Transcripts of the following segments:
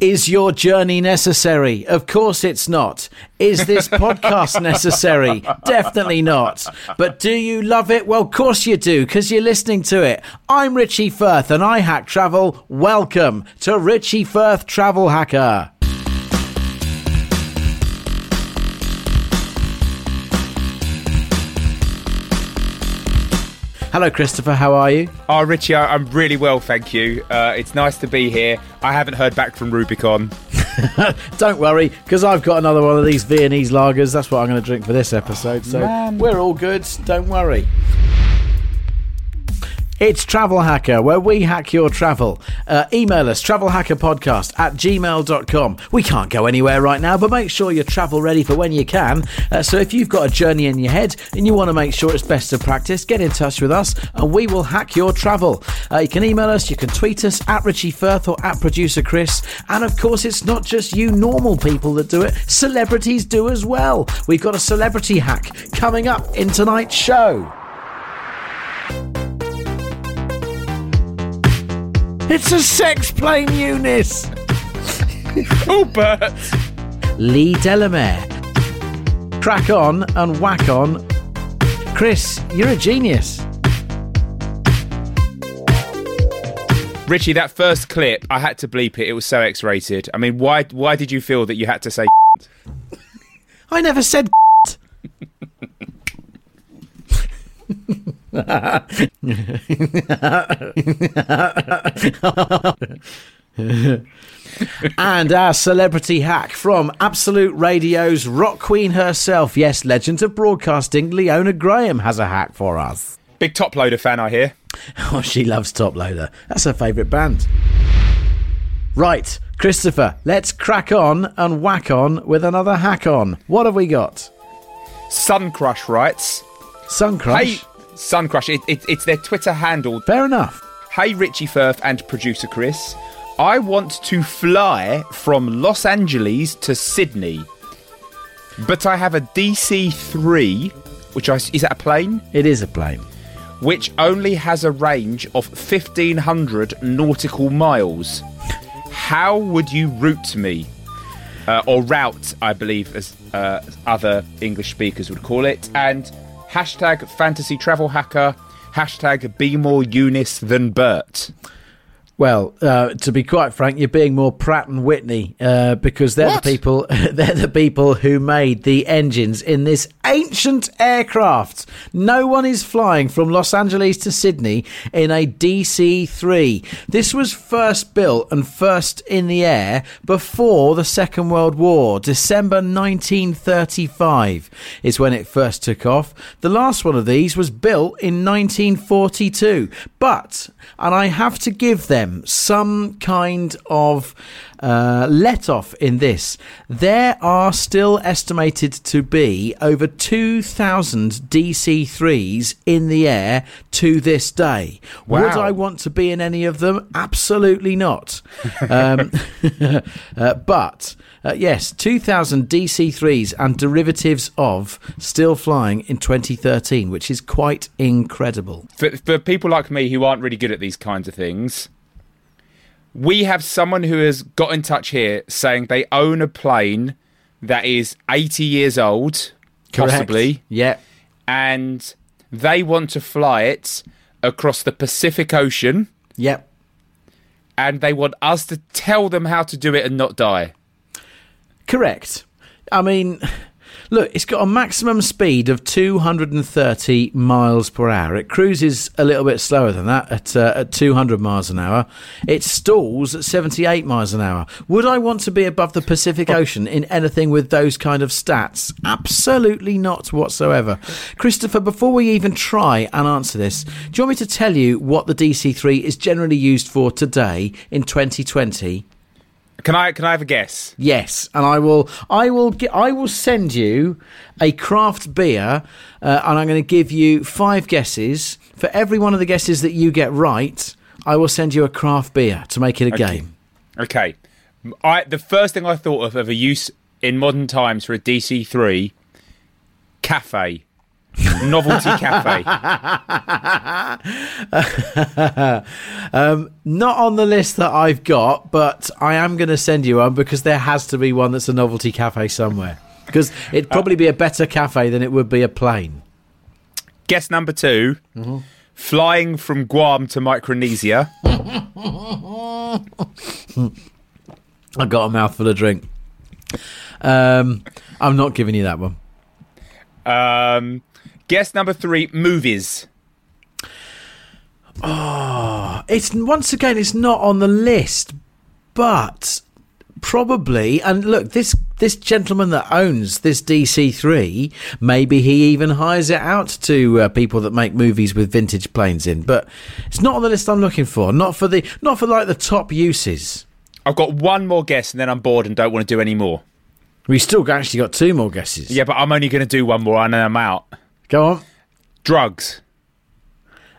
Is your journey necessary? Of course it's not. Is this podcast necessary? Definitely not. But do you love it? Well, of course you do, because you're listening to it. I'm Richie Firth and I hack travel. Welcome to Richie Firth Travel Hacker. Hello, Christopher. How are you? Oh, Richie, I'm really well, thank you. Uh, it's nice to be here. I haven't heard back from Rubicon. Don't worry, because I've got another one of these Viennese lagers. That's what I'm going to drink for this episode. So Man. we're all good. Don't worry. It's Travel Hacker, where we hack your travel. Uh, email us, travelhackerpodcast at gmail.com. We can't go anywhere right now, but make sure you're travel ready for when you can. Uh, so if you've got a journey in your head and you want to make sure it's best of practice, get in touch with us and we will hack your travel. Uh, you can email us, you can tweet us at Richie Firth or at producer Chris. And of course, it's not just you normal people that do it, celebrities do as well. We've got a celebrity hack coming up in tonight's show. It's a sex plane, Eunice. Oh, Bert! Leigh Delamere. Crack on and whack on. Chris, you're a genius. Richie, that first clip, I had to bleep it. It was so X-rated. I mean, why? Why did you feel that you had to say? I never said. and our celebrity hack from Absolute Radio's rock queen herself, yes, legend of broadcasting, Leona Graham has a hack for us. Big Toploader fan, I hear. Oh, she loves Top Loader. That's her favourite band. Right, Christopher, let's crack on and whack on with another hack on. What have we got? Sun Crush writes, Sun Crush. "Hey, Sun Crush. It, it, it's their Twitter handle. Fair enough. Hey, Richie Firth and producer Chris. I want to fly from Los Angeles to Sydney, but I have a DC three, which I, is that a plane? It is a plane. which only has a range of 1500 nautical miles. How would you route me? Uh, or route, I believe, as uh, other English speakers would call it. And hashtag fantasy travel hacker, hashtag be more Eunice than Bert. Well, uh, to be quite frank, you're being more Pratt and Whitney uh, because they're What? the people. They're the people who made the engines in this ancient aircraft. No one is flying from Los Angeles to Sydney in a DC-3. This was first built and first in the air before the Second World War. December 1935 is when it first took off. The last one of these was built in 1942, but and I have to give them some kind of uh, let off in this. There are still estimated to be over 2,000 DC 3s in the air to this day. Would I want to be in any of them? Absolutely not. Um, uh, but. Uh, yes, 2,000 DC3s and derivatives of still flying in 2013, which is quite incredible. for, for people like me who aren't really good at these kinds of things, we have someone who has got in touch here saying they own a plane that is 80 years old, possibly, Yeah. and they want to fly it across the Pacific Ocean, Yep. and they want us to tell them how to do it and not die. Correct. I mean, look, it's got a maximum speed of 230 miles per hour. It cruises a little bit slower than that at, uh, at 200 miles an hour. It stalls at 78 miles an hour. Would I want to be above the Pacific Ocean in anything with those kind of stats? Absolutely not whatsoever. Christopher, before we even try and answer this, do you want me to tell you what the DC3 is generally used for today in 2020? Can I? Can I have a guess? Yes, and I will. I will. Get, I will send you a craft beer, uh, and I'm going to give you five guesses. For every one of the guesses that you get right, I will send you a craft beer to make it a game. Okay. I the first thing I thought of of a use in modern times for a DC three, cafe, novelty cafe. Not on the list that I've got, but I am going to send you one because there has to be one that's a novelty cafe somewhere. Because it'd probably be a better cafe than it would be a plane. Guess number 2 flying from Guam to Micronesia. I got a mouthful of drink. Um, I'm not giving you that one. Um, guess number three, movies. Oh, it's once again, it's not on the list, but probably. And look, this this gentleman that owns this DC three, maybe he even hires it out to uh, people that make movies with vintage planes in. But it's not on the list I'm looking for. Not for the not for like the top uses. I've got one more guess and then I'm bored and don't want to do any more. We still actually got two more guesses. Yeah, but I'm only going to do one more and then I'm out. Go on. Drugs.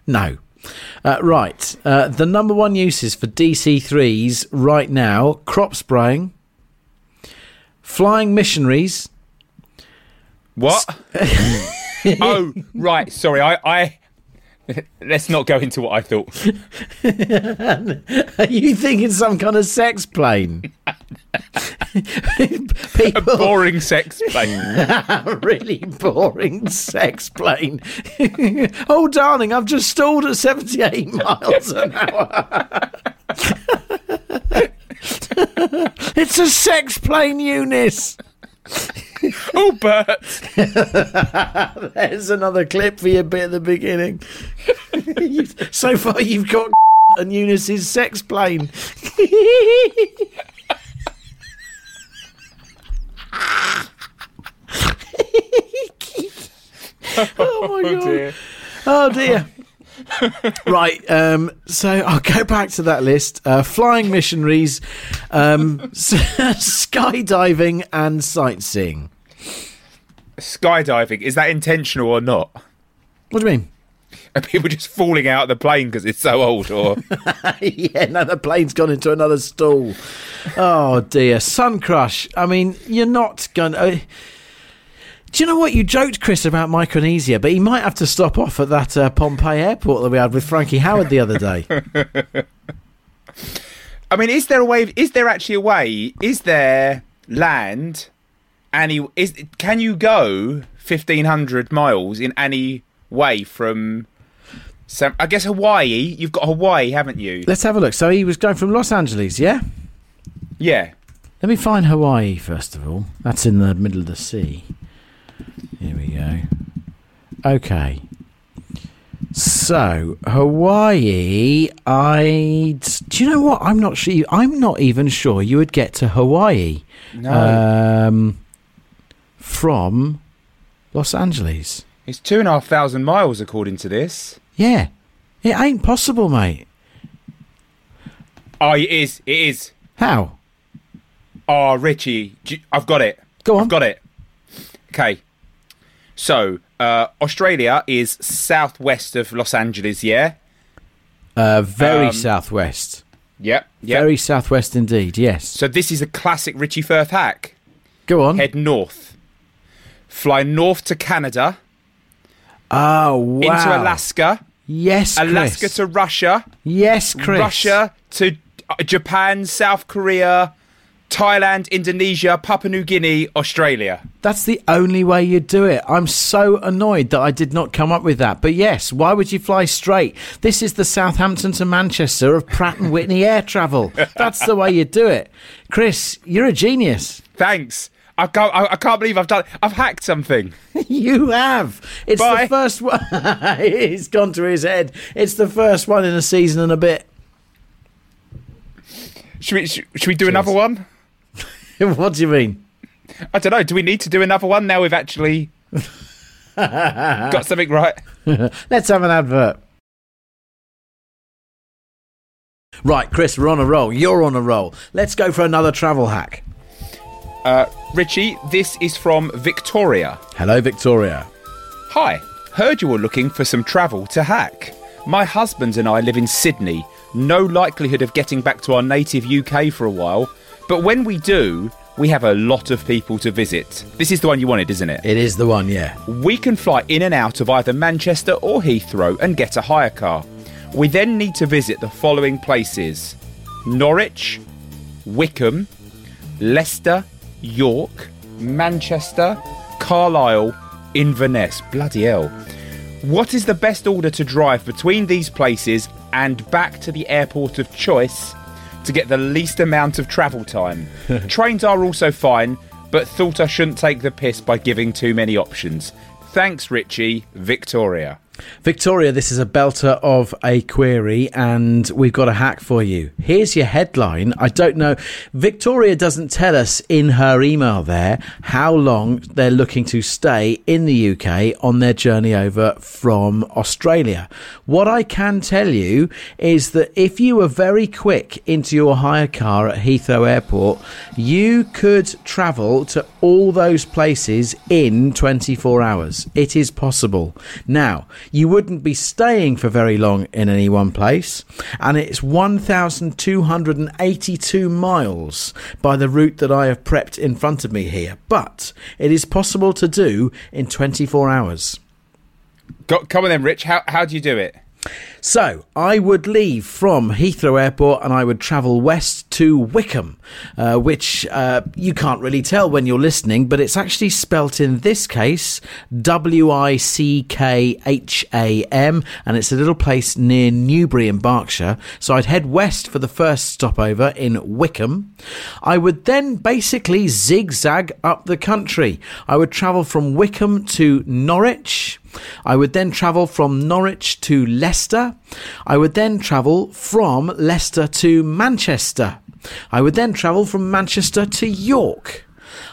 No. Uh, right. Uh, the number one uses for DC3s right now crop spraying, flying missionaries. What? oh, right. Sorry. I, I. Let's not go into what I thought. Are you thinking some kind of sex plane? People Boring sex plane. really boring sex plane. oh, darling, I've just stalled at 78 miles an hour. it's a sex plane, Eunice. oh, Bert. There's another clip for your bit at the beginning. So far, you've got and Eunice's sex plane. oh my god! dear. Oh dear. right, um, so I'll go back to that list. Uh, flying missionaries, um, skydiving, and sightseeing. Skydiving. Is that intentional or not? What do you mean? Are people just falling out of the plane because it's so old? Or yeah, no, the plane's gone into another stall. Oh dear, Sun Crush. I mean, you're not going. to... Do you know what you joked, Chris, about Micronesia? But he might have to stop off at that uh, Pohnpei airport that we had with Frankie Howard the other day. I mean, is there a way? Is there actually a way? Is there land? Any is? Can you go fifteen hundred miles in any way from? Some, I guess Hawaii. You've got Hawaii, haven't you? Let's have a look. So he was going from Los Angeles, yeah. Yeah. Let me find Hawaii first of all. That's in the middle of the sea. Here we go. Okay. So Hawaii, I do you know what? I'm not sure. I'm not even sure you would get to Hawaii um, from Los Angeles. It's two and a half thousand miles according to this. Yeah, it ain't possible, mate. Oh, it is. It is. How? Oh, Richie, I've got it. Go on. I've got it. Okay. So, uh, Australia is southwest of Los Angeles, yeah? Uh, very Um, southwest. Yep. Yep. Very southwest indeed. Yes. So, this is a classic Richie Firth hack. Go on. Head north. Fly north to Canada, oh wow. into Alaska, Yes, Chris. Alaska to Russia, Yes, Chris. Russia to uh, Japan, South Korea, Thailand, Indonesia, Papua New Guinea, Australia. That's the only way you do it. I'm so annoyed that I did not come up with that. But yes, why would you fly straight? This is the Southampton to Manchester of Pratt and Whitney air travel. That's the way you do it. Chris, you're a genius. Thanks. I can't, I, I can't believe I've done. I've hacked something. You have. It's Bye. the first one. it's gone to his head. It's the first one in a season and a bit. Should we? Should, should we do another one? what do you mean? I don't know. Do we need to do another one now? We've actually got something right. Let's have an advert. Right, Chris, we're on a roll. You're on a roll. Let's go for another travel hack. Uh, Richie, this is from Victoria. Hello, Victoria. Hi, heard you were looking for some travel to hack. My husband and I live in Sydney. No likelihood of getting back to our native UK for a while, but when we do, we have a lot of people to visit. This is the one you wanted, isn't it? It is the one, yeah. We can fly in and out of either Manchester or Heathrow and get a hire car. We then need to visit the following places Norwich, Wickham, Leicester, York, Manchester, Carlisle, Inverness. Bloody hell. What is the best order to drive between these places and back to the airport of choice to get the least amount of travel time? Trains are also fine, but thought I shouldn't take the piss by giving too many options. Thanks, Richie. Victoria. Victoria, this is a belter of a query, and we've got a hack for you. Here's your headline. I don't know. Victoria doesn't tell us in her email there how long they're looking to stay in the UK on their journey over from Australia. What I can tell you is that if you were very quick into your hire car at Heathrow Airport, you could travel to all those places in 24 hours. It is possible. Now, you wouldn't be staying for very long in any one place, and it's 1,282 miles by the route that I have prepped in front of me here, but it is possible to do in 24 hours. Go, come on then, Rich. How, how do you do it? So I would leave from Heathrow Airport and I would travel west to Wickham, uh, which uh, you can't really tell when you're listening, but it's actually spelt in this case W I C K H A M, and it's a little place near Newbury in Berkshire. So I'd head west for the first stopover in Wickham. I would then basically zigzag up the country. I would travel from Wickham to Norwich. I would then travel from Norwich to Leicester. I would then travel from Leicester to Manchester. I would then travel from Manchester to York.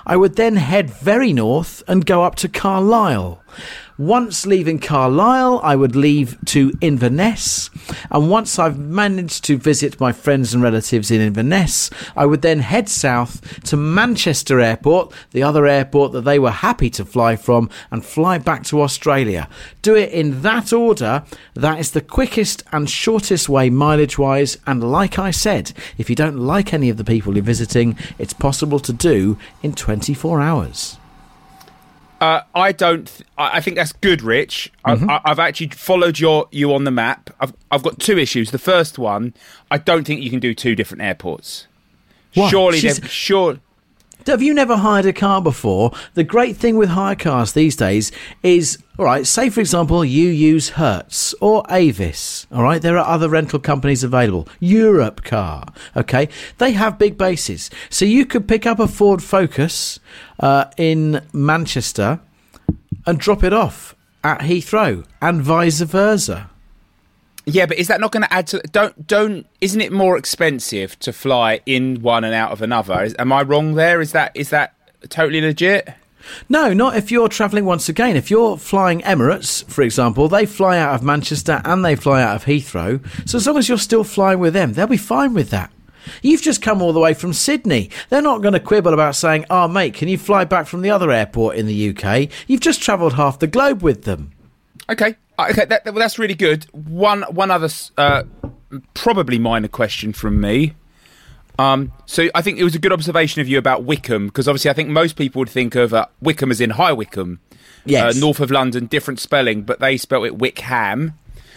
I would then head very north and go up to Carlisle. Once leaving Carlisle, I would leave to Inverness. And once I've managed to visit my friends and relatives in Inverness, I would then head south to Manchester Airport, the other airport that they were happy to fly from, and fly back to Australia. Do it in that order. That is the quickest and shortest way mileage wise. And like I said, if you don't like any of the people you're visiting, it's possible to do in 24 hours. Uh, I don't. Th- I think that's good, Rich. Mm-hmm. I've, I- I've actually followed your you on the map. I've I've got two issues. The first one, I don't think you can do two different airports. Why? Surely, sure. Have you never hired a car before? The great thing with hire cars these days is, all right, say for example you use Hertz or Avis, all right, there are other rental companies available. Europcar, okay, they have big bases. So you could pick up a Ford Focus uh, in Manchester and drop it off at Heathrow and vice versa. Yeah, but is that not going to add to? Don't don't. Isn't it more expensive to fly in one and out of another? Is, am I wrong there? Is that is that totally legit? No, not if you're travelling once again. If you're flying Emirates, for example, they fly out of Manchester and they fly out of Heathrow. So as long as you're still flying with them, they'll be fine with that. You've just come all the way from Sydney. They're not going to quibble about saying, oh, mate, can you fly back from the other airport in the UK? You've just travelled half the globe with them. Okay, uh, okay, that, well, that's really good. One, one other, uh, probably minor question from me. Um, so I think it was a good observation of you about Wickham because obviously I think most people would think of uh, Wickham as in High Wycombe, Yes. uh, north of London, different spelling, but they spelt it Wickham.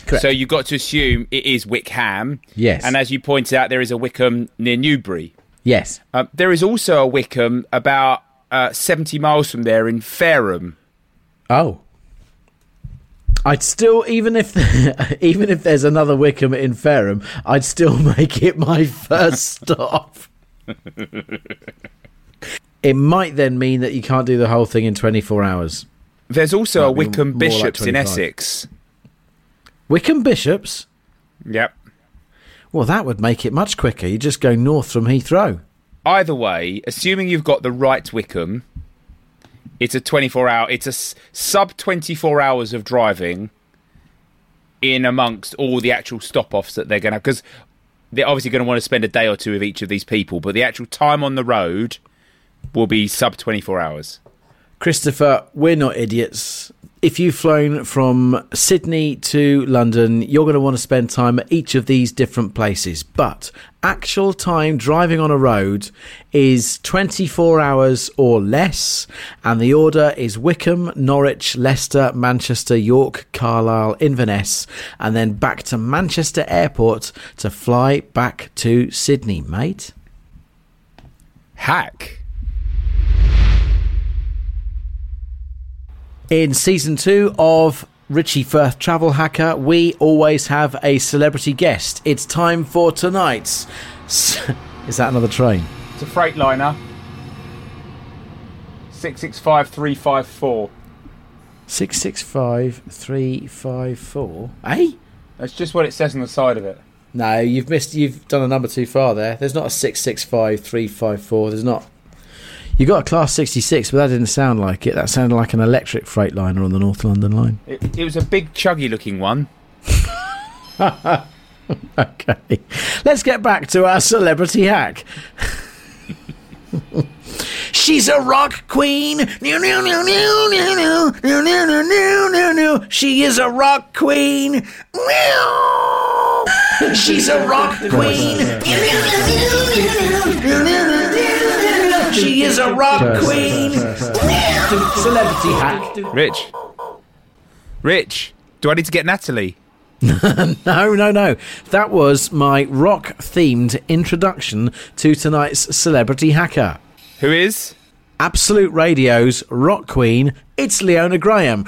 Correct. So you've got to assume it is Wickham. Yes. And as you pointed out, there is a Wickham near Newbury. Yes. Um, there is also a Wickham about uh, 70 miles from there in Fareham. Oh. I'd still, even if even if there's another Wickham in Fareham, I'd still make it my first stop. it might then mean that you can't do the whole thing in 24 hours. There's also a Might be Wickham more like Bishops in Essex. Wickham Bishops? Yep. Well, that would make it much quicker. You just go north from Heathrow. Either way, assuming you've got the right Wickham, it's a 24 hour, it's a sub 24 hours of driving in amongst all the actual stop offs that they're going to have. Because they're obviously going to want to spend a day or two with each of these people, but the actual time on the road will be sub 24 hours. Christopher, we're not idiots. If you've flown from Sydney to London, you're going to want to spend time at each of these different places. But actual time driving on a road is 24 hours or less. And the order is Wickham, Norwich, Leicester, Manchester, York, Carlisle, Inverness, and then back to Manchester Airport to fly back to Sydney, mate. Hack. In season two of Richie Firth Travel Hacker, we always have a celebrity guest. It's time for tonight's. Is that another train? It's a Freightliner. 665354. 665354. Eh? That's just what it says on the side of it. No, you've missed. You've done a number too far there. There's not a 665354. There's not. You got a class 66, but that didn't sound like it. That sounded like an electric Freightliner on the North London line. It, it was a big, chuggy looking one. Okay. Let's get back to our celebrity hack. She's a rock queen. No, no, no, no, no, no, no, no, no, no, no, no. She is a rock queen. She's a rock queen. She is a rock queen. Celebrity hack. Rich. Rich. Do I need to get Natalie? No, no, no. That was my rock themed introduction to tonight's celebrity hacker. Who is? Absolute Radio's rock queen, it's Leona Graham.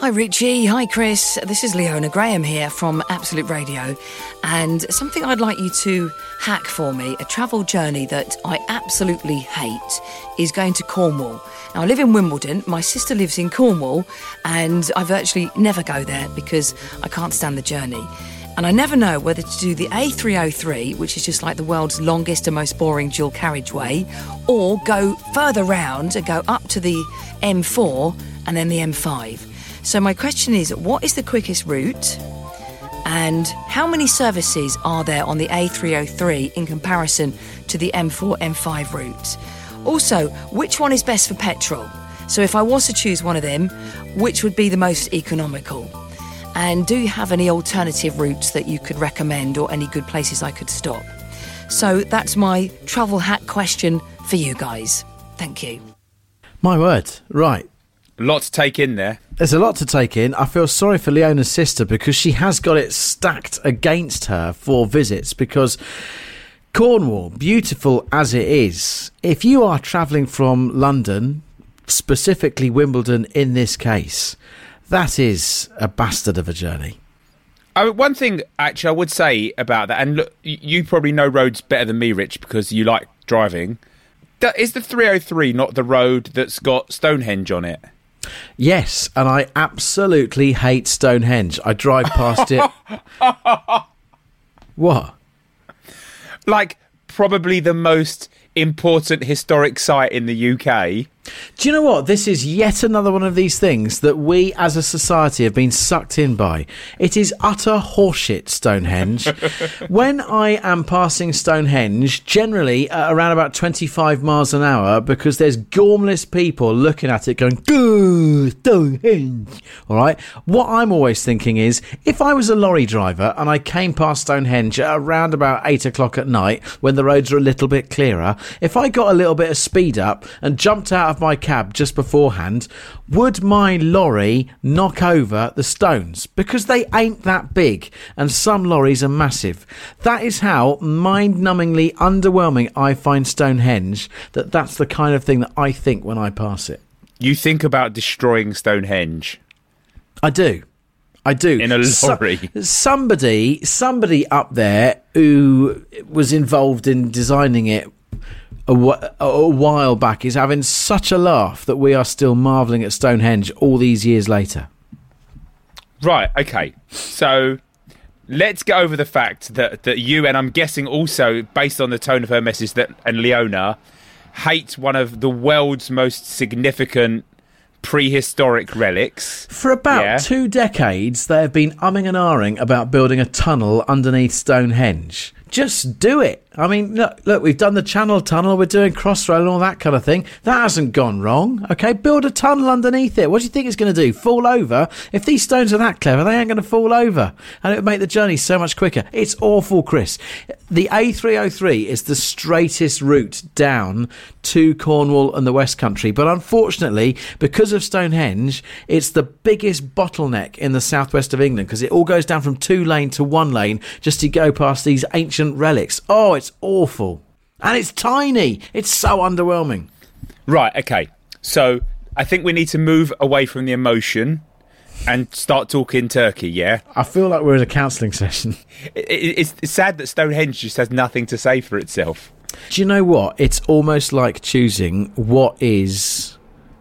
Hi, Richie. Hi, Chris. This is Leona Graham here from Absolute Radio. And something I'd like you to hack for me a travel journey that I absolutely hate is going to Cornwall. Now, I live in Wimbledon. My sister lives in Cornwall, and I virtually never go there because I can't stand the journey. And I never know whether to do the A303, which is just like the world's longest and most boring dual carriageway, or go further round and go up to the M4 and then the M5. So, my question is what is the quickest route? And how many services are there on the A303 in comparison to the M4 M5 route? Also, which one is best for petrol? So, if I was to choose one of them, which would be the most economical? And do you have any alternative routes that you could recommend or any good places I could stop? So, that's my travel hack question for you guys. Thank you. My word. Right. A lot to take in there. There's a lot to take in. I feel sorry for Leona's sister because she has got it stacked against her for visits because Cornwall, beautiful as it is, if you are travelling from London, specifically Wimbledon in this case, that is a bastard of a journey. I mean, one thing, actually, I would say about that, and look, you probably know roads better than me, Rich, because you like driving. Is the 303 not the road that's got Stonehenge on it? Yes, and I absolutely hate Stonehenge. I drive past it. what? Like, probably the most important historic site in the UK. Do you know what? This is yet another one of these things that we as a society have been sucked in by. It is utter horseshit, Stonehenge. when I am passing Stonehenge, generally uh, around about 25 miles an hour, because there's gormless people looking at it going, Stonehenge. All right. What I'm always thinking is if I was a lorry driver and I came past Stonehenge around about 8 o'clock at night when the roads are a little bit clearer, if I got a little bit of speed up and jumped out of my cab just beforehand, would my lorry knock over the stones? Because they ain't that big, and some lorries are massive. That is how mind numbingly underwhelming I find Stonehenge, that that's the kind of thing that I think when I pass it. You think about destroying Stonehenge. I do. I do. In a lorry. So, somebody, somebody up there who was involved in designing it a, wh- a while back is having such a laugh that we are still marvelling at Stonehenge all these years later. Right, okay. So let's get over the fact that, that you, and I'm guessing also based on the tone of her message, that and Leona hate one of the world's most significant prehistoric relics. For about Yeah. two decades, they have been umming and ahhing about building a tunnel underneath Stonehenge. Just do it. I mean, look, look, we've done the Channel Tunnel, we're doing Crossrail and all that kind of thing. That hasn't gone wrong. Okay, build a tunnel underneath it. What do you think it's going to do? Fall over? If these stones are that clever, they ain't going to fall over, and it would make the journey so much quicker. It's awful, Chris. The A303 is the straightest route down to Cornwall and the West Country, but unfortunately, because of Stonehenge, it's the biggest bottleneck in the southwest of England because it all goes down from two lane to one lane just to go past these ancient relics. Oh, it's awful. And it's tiny. It's so underwhelming. Right, okay. So I think we need to move away from the emotion and start talking Turkey, yeah? I feel like we're in a counselling session. It, it, it's, it's sad that Stonehenge just has nothing to say for itself. Do you know what? It's almost like choosing what is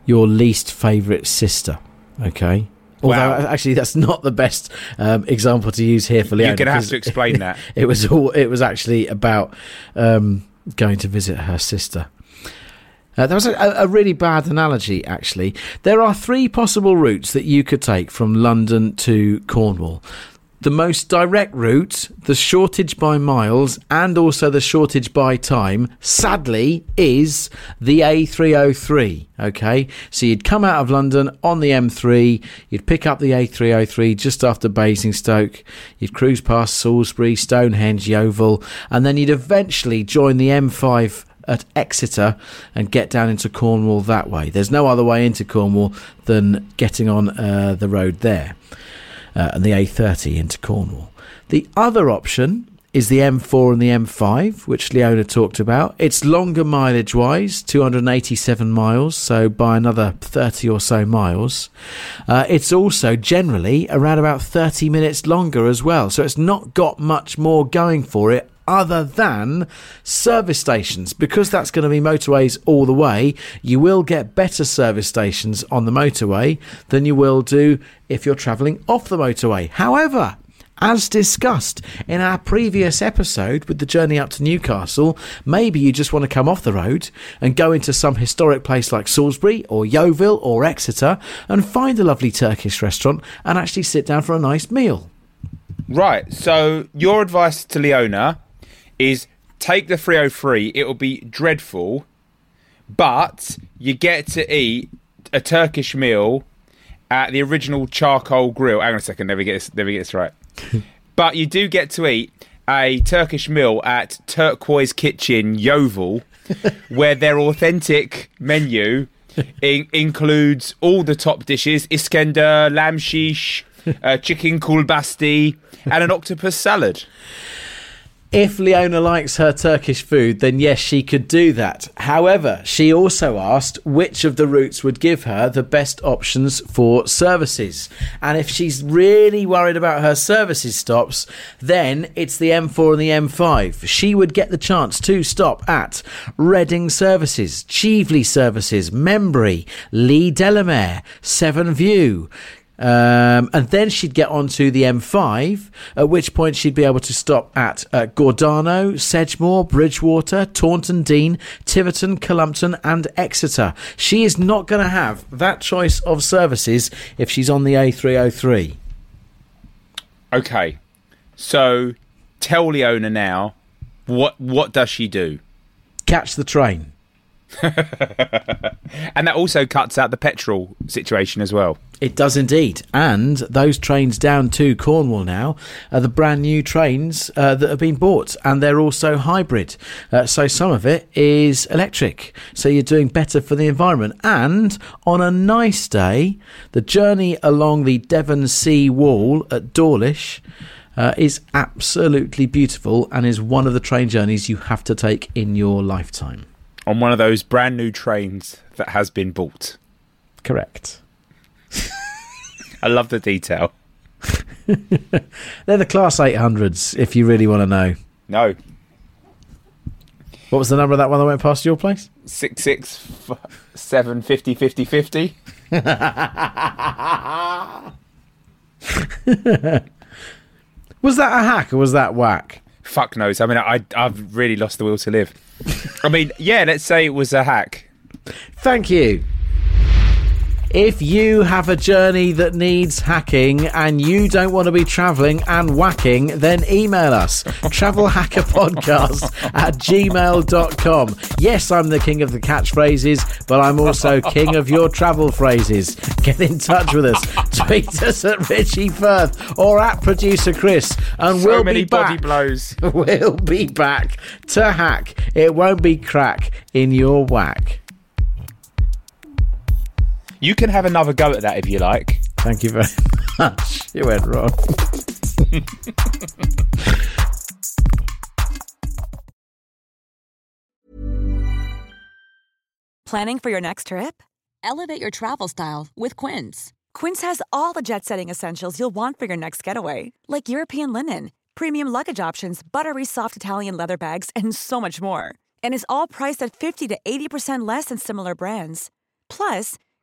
your least favourite sister. Okay. Although Wow. actually, that's not the best um, example to use here for Leona. You're going to have to explain that. It was all. It was actually about um, going to visit her sister. Uh, that was a, a really bad analogy, actually. There are three possible routes that you could take from London to Cornwall. The most direct route, the shortage by miles, and also the shortage by time, sadly, is the A303. Okay, so you'd come out of London on the M3, you'd pick up the A303 just after Basingstoke, you'd cruise past Salisbury, Stonehenge, Yeovil, and then you'd eventually join the M5 at Exeter and get down into Cornwall that way. There's no other way into Cornwall than getting on uh, the road there uh, and the A30 into Cornwall. The other option is the M4 and the M5, which Leona talked about. It's longer mileage wise, 287 miles, so by another 30 or so miles. Uh, it's also generally around about 30 minutes longer as well, so it's not got much more going for it other than service stations. Because that's going to be motorways all the way, you will get better service stations on the motorway than you will do if you're travelling off the motorway. However, as discussed in our previous episode with the journey up to Newcastle, maybe you just want to come off the road and go into some historic place like Salisbury or Yeovil or Exeter and find a lovely Turkish restaurant and actually sit down for a nice meal. Right, so your advice to Leona is take the 303, it'll be dreadful, but you get to eat a Turkish meal at the original charcoal grill. Hang on a second, let me get this, me get this right. but you do get to eat a Turkish meal at Turquoise Kitchen Yeovil, where their authentic menu in- includes all the top dishes: Iskender, lamb shish, uh, chicken kulbasti, and an octopus salad. If Leona likes her Turkish food, then yes, she could do that. However, she also asked which of the routes would give her the best options for services. And if she's really worried about her services stops, then it's the M4 and the M5. She would get the chance to stop at Reading Services, Chieveley Services, Membury, Leigh Delamere, Severn View. Um, and then she'd get onto the M5, at which point she'd be able to stop at uh, Gordano, Sedgemoor, Bridgwater, Taunton Deane, Tiverton, Cullompton, and Exeter. She is not going to have that choice of services if she's on the A303. Okay, so tell Leona now, what what does she do? Catch the train. And that also cuts out the petrol situation as well. It does indeed. And those trains down to Cornwall now are the brand new trains uh, that have been bought, and they're also hybrid. Uh, so some of it is electric. So you're doing better for the environment. And on a nice day, the journey along the Devon Sea Wall at Dawlish. Uh, is absolutely beautiful and is one of the train journeys you have to take in your lifetime. On one of those brand new trains that has been bought. Correct. I love the detail. They're the Class 800s, if you really want to know. No, What was the number of that one that went past your place? six six f- seven fifty fifty fifty. Was that a hack or was that whack? Fuck knows. I mean, I I've really lost the will to live. I mean, yeah, let's say it was a hack. Thank you. If you have a journey that needs hacking and you don't want to be travelling and whacking, then email us travelhackerpodcast at gmail.com. Yes, I'm the king of the catchphrases, but I'm also king of your travel phrases. Get in touch with us. Tweet us at Richie Firth or at producer Chris, and So we'll many be body blows. We'll be back to hack. It won't be crack in your whack. You can have another go at that if you like. Thank you very much. You went wrong. Planning for your next trip? Elevate your travel style with Quince. Quince has all the jet setting essentials you'll want for your next getaway, like European linen, premium luggage options, buttery soft Italian leather bags, and so much more. And is all priced at 50 to 80% less than similar brands. Plus,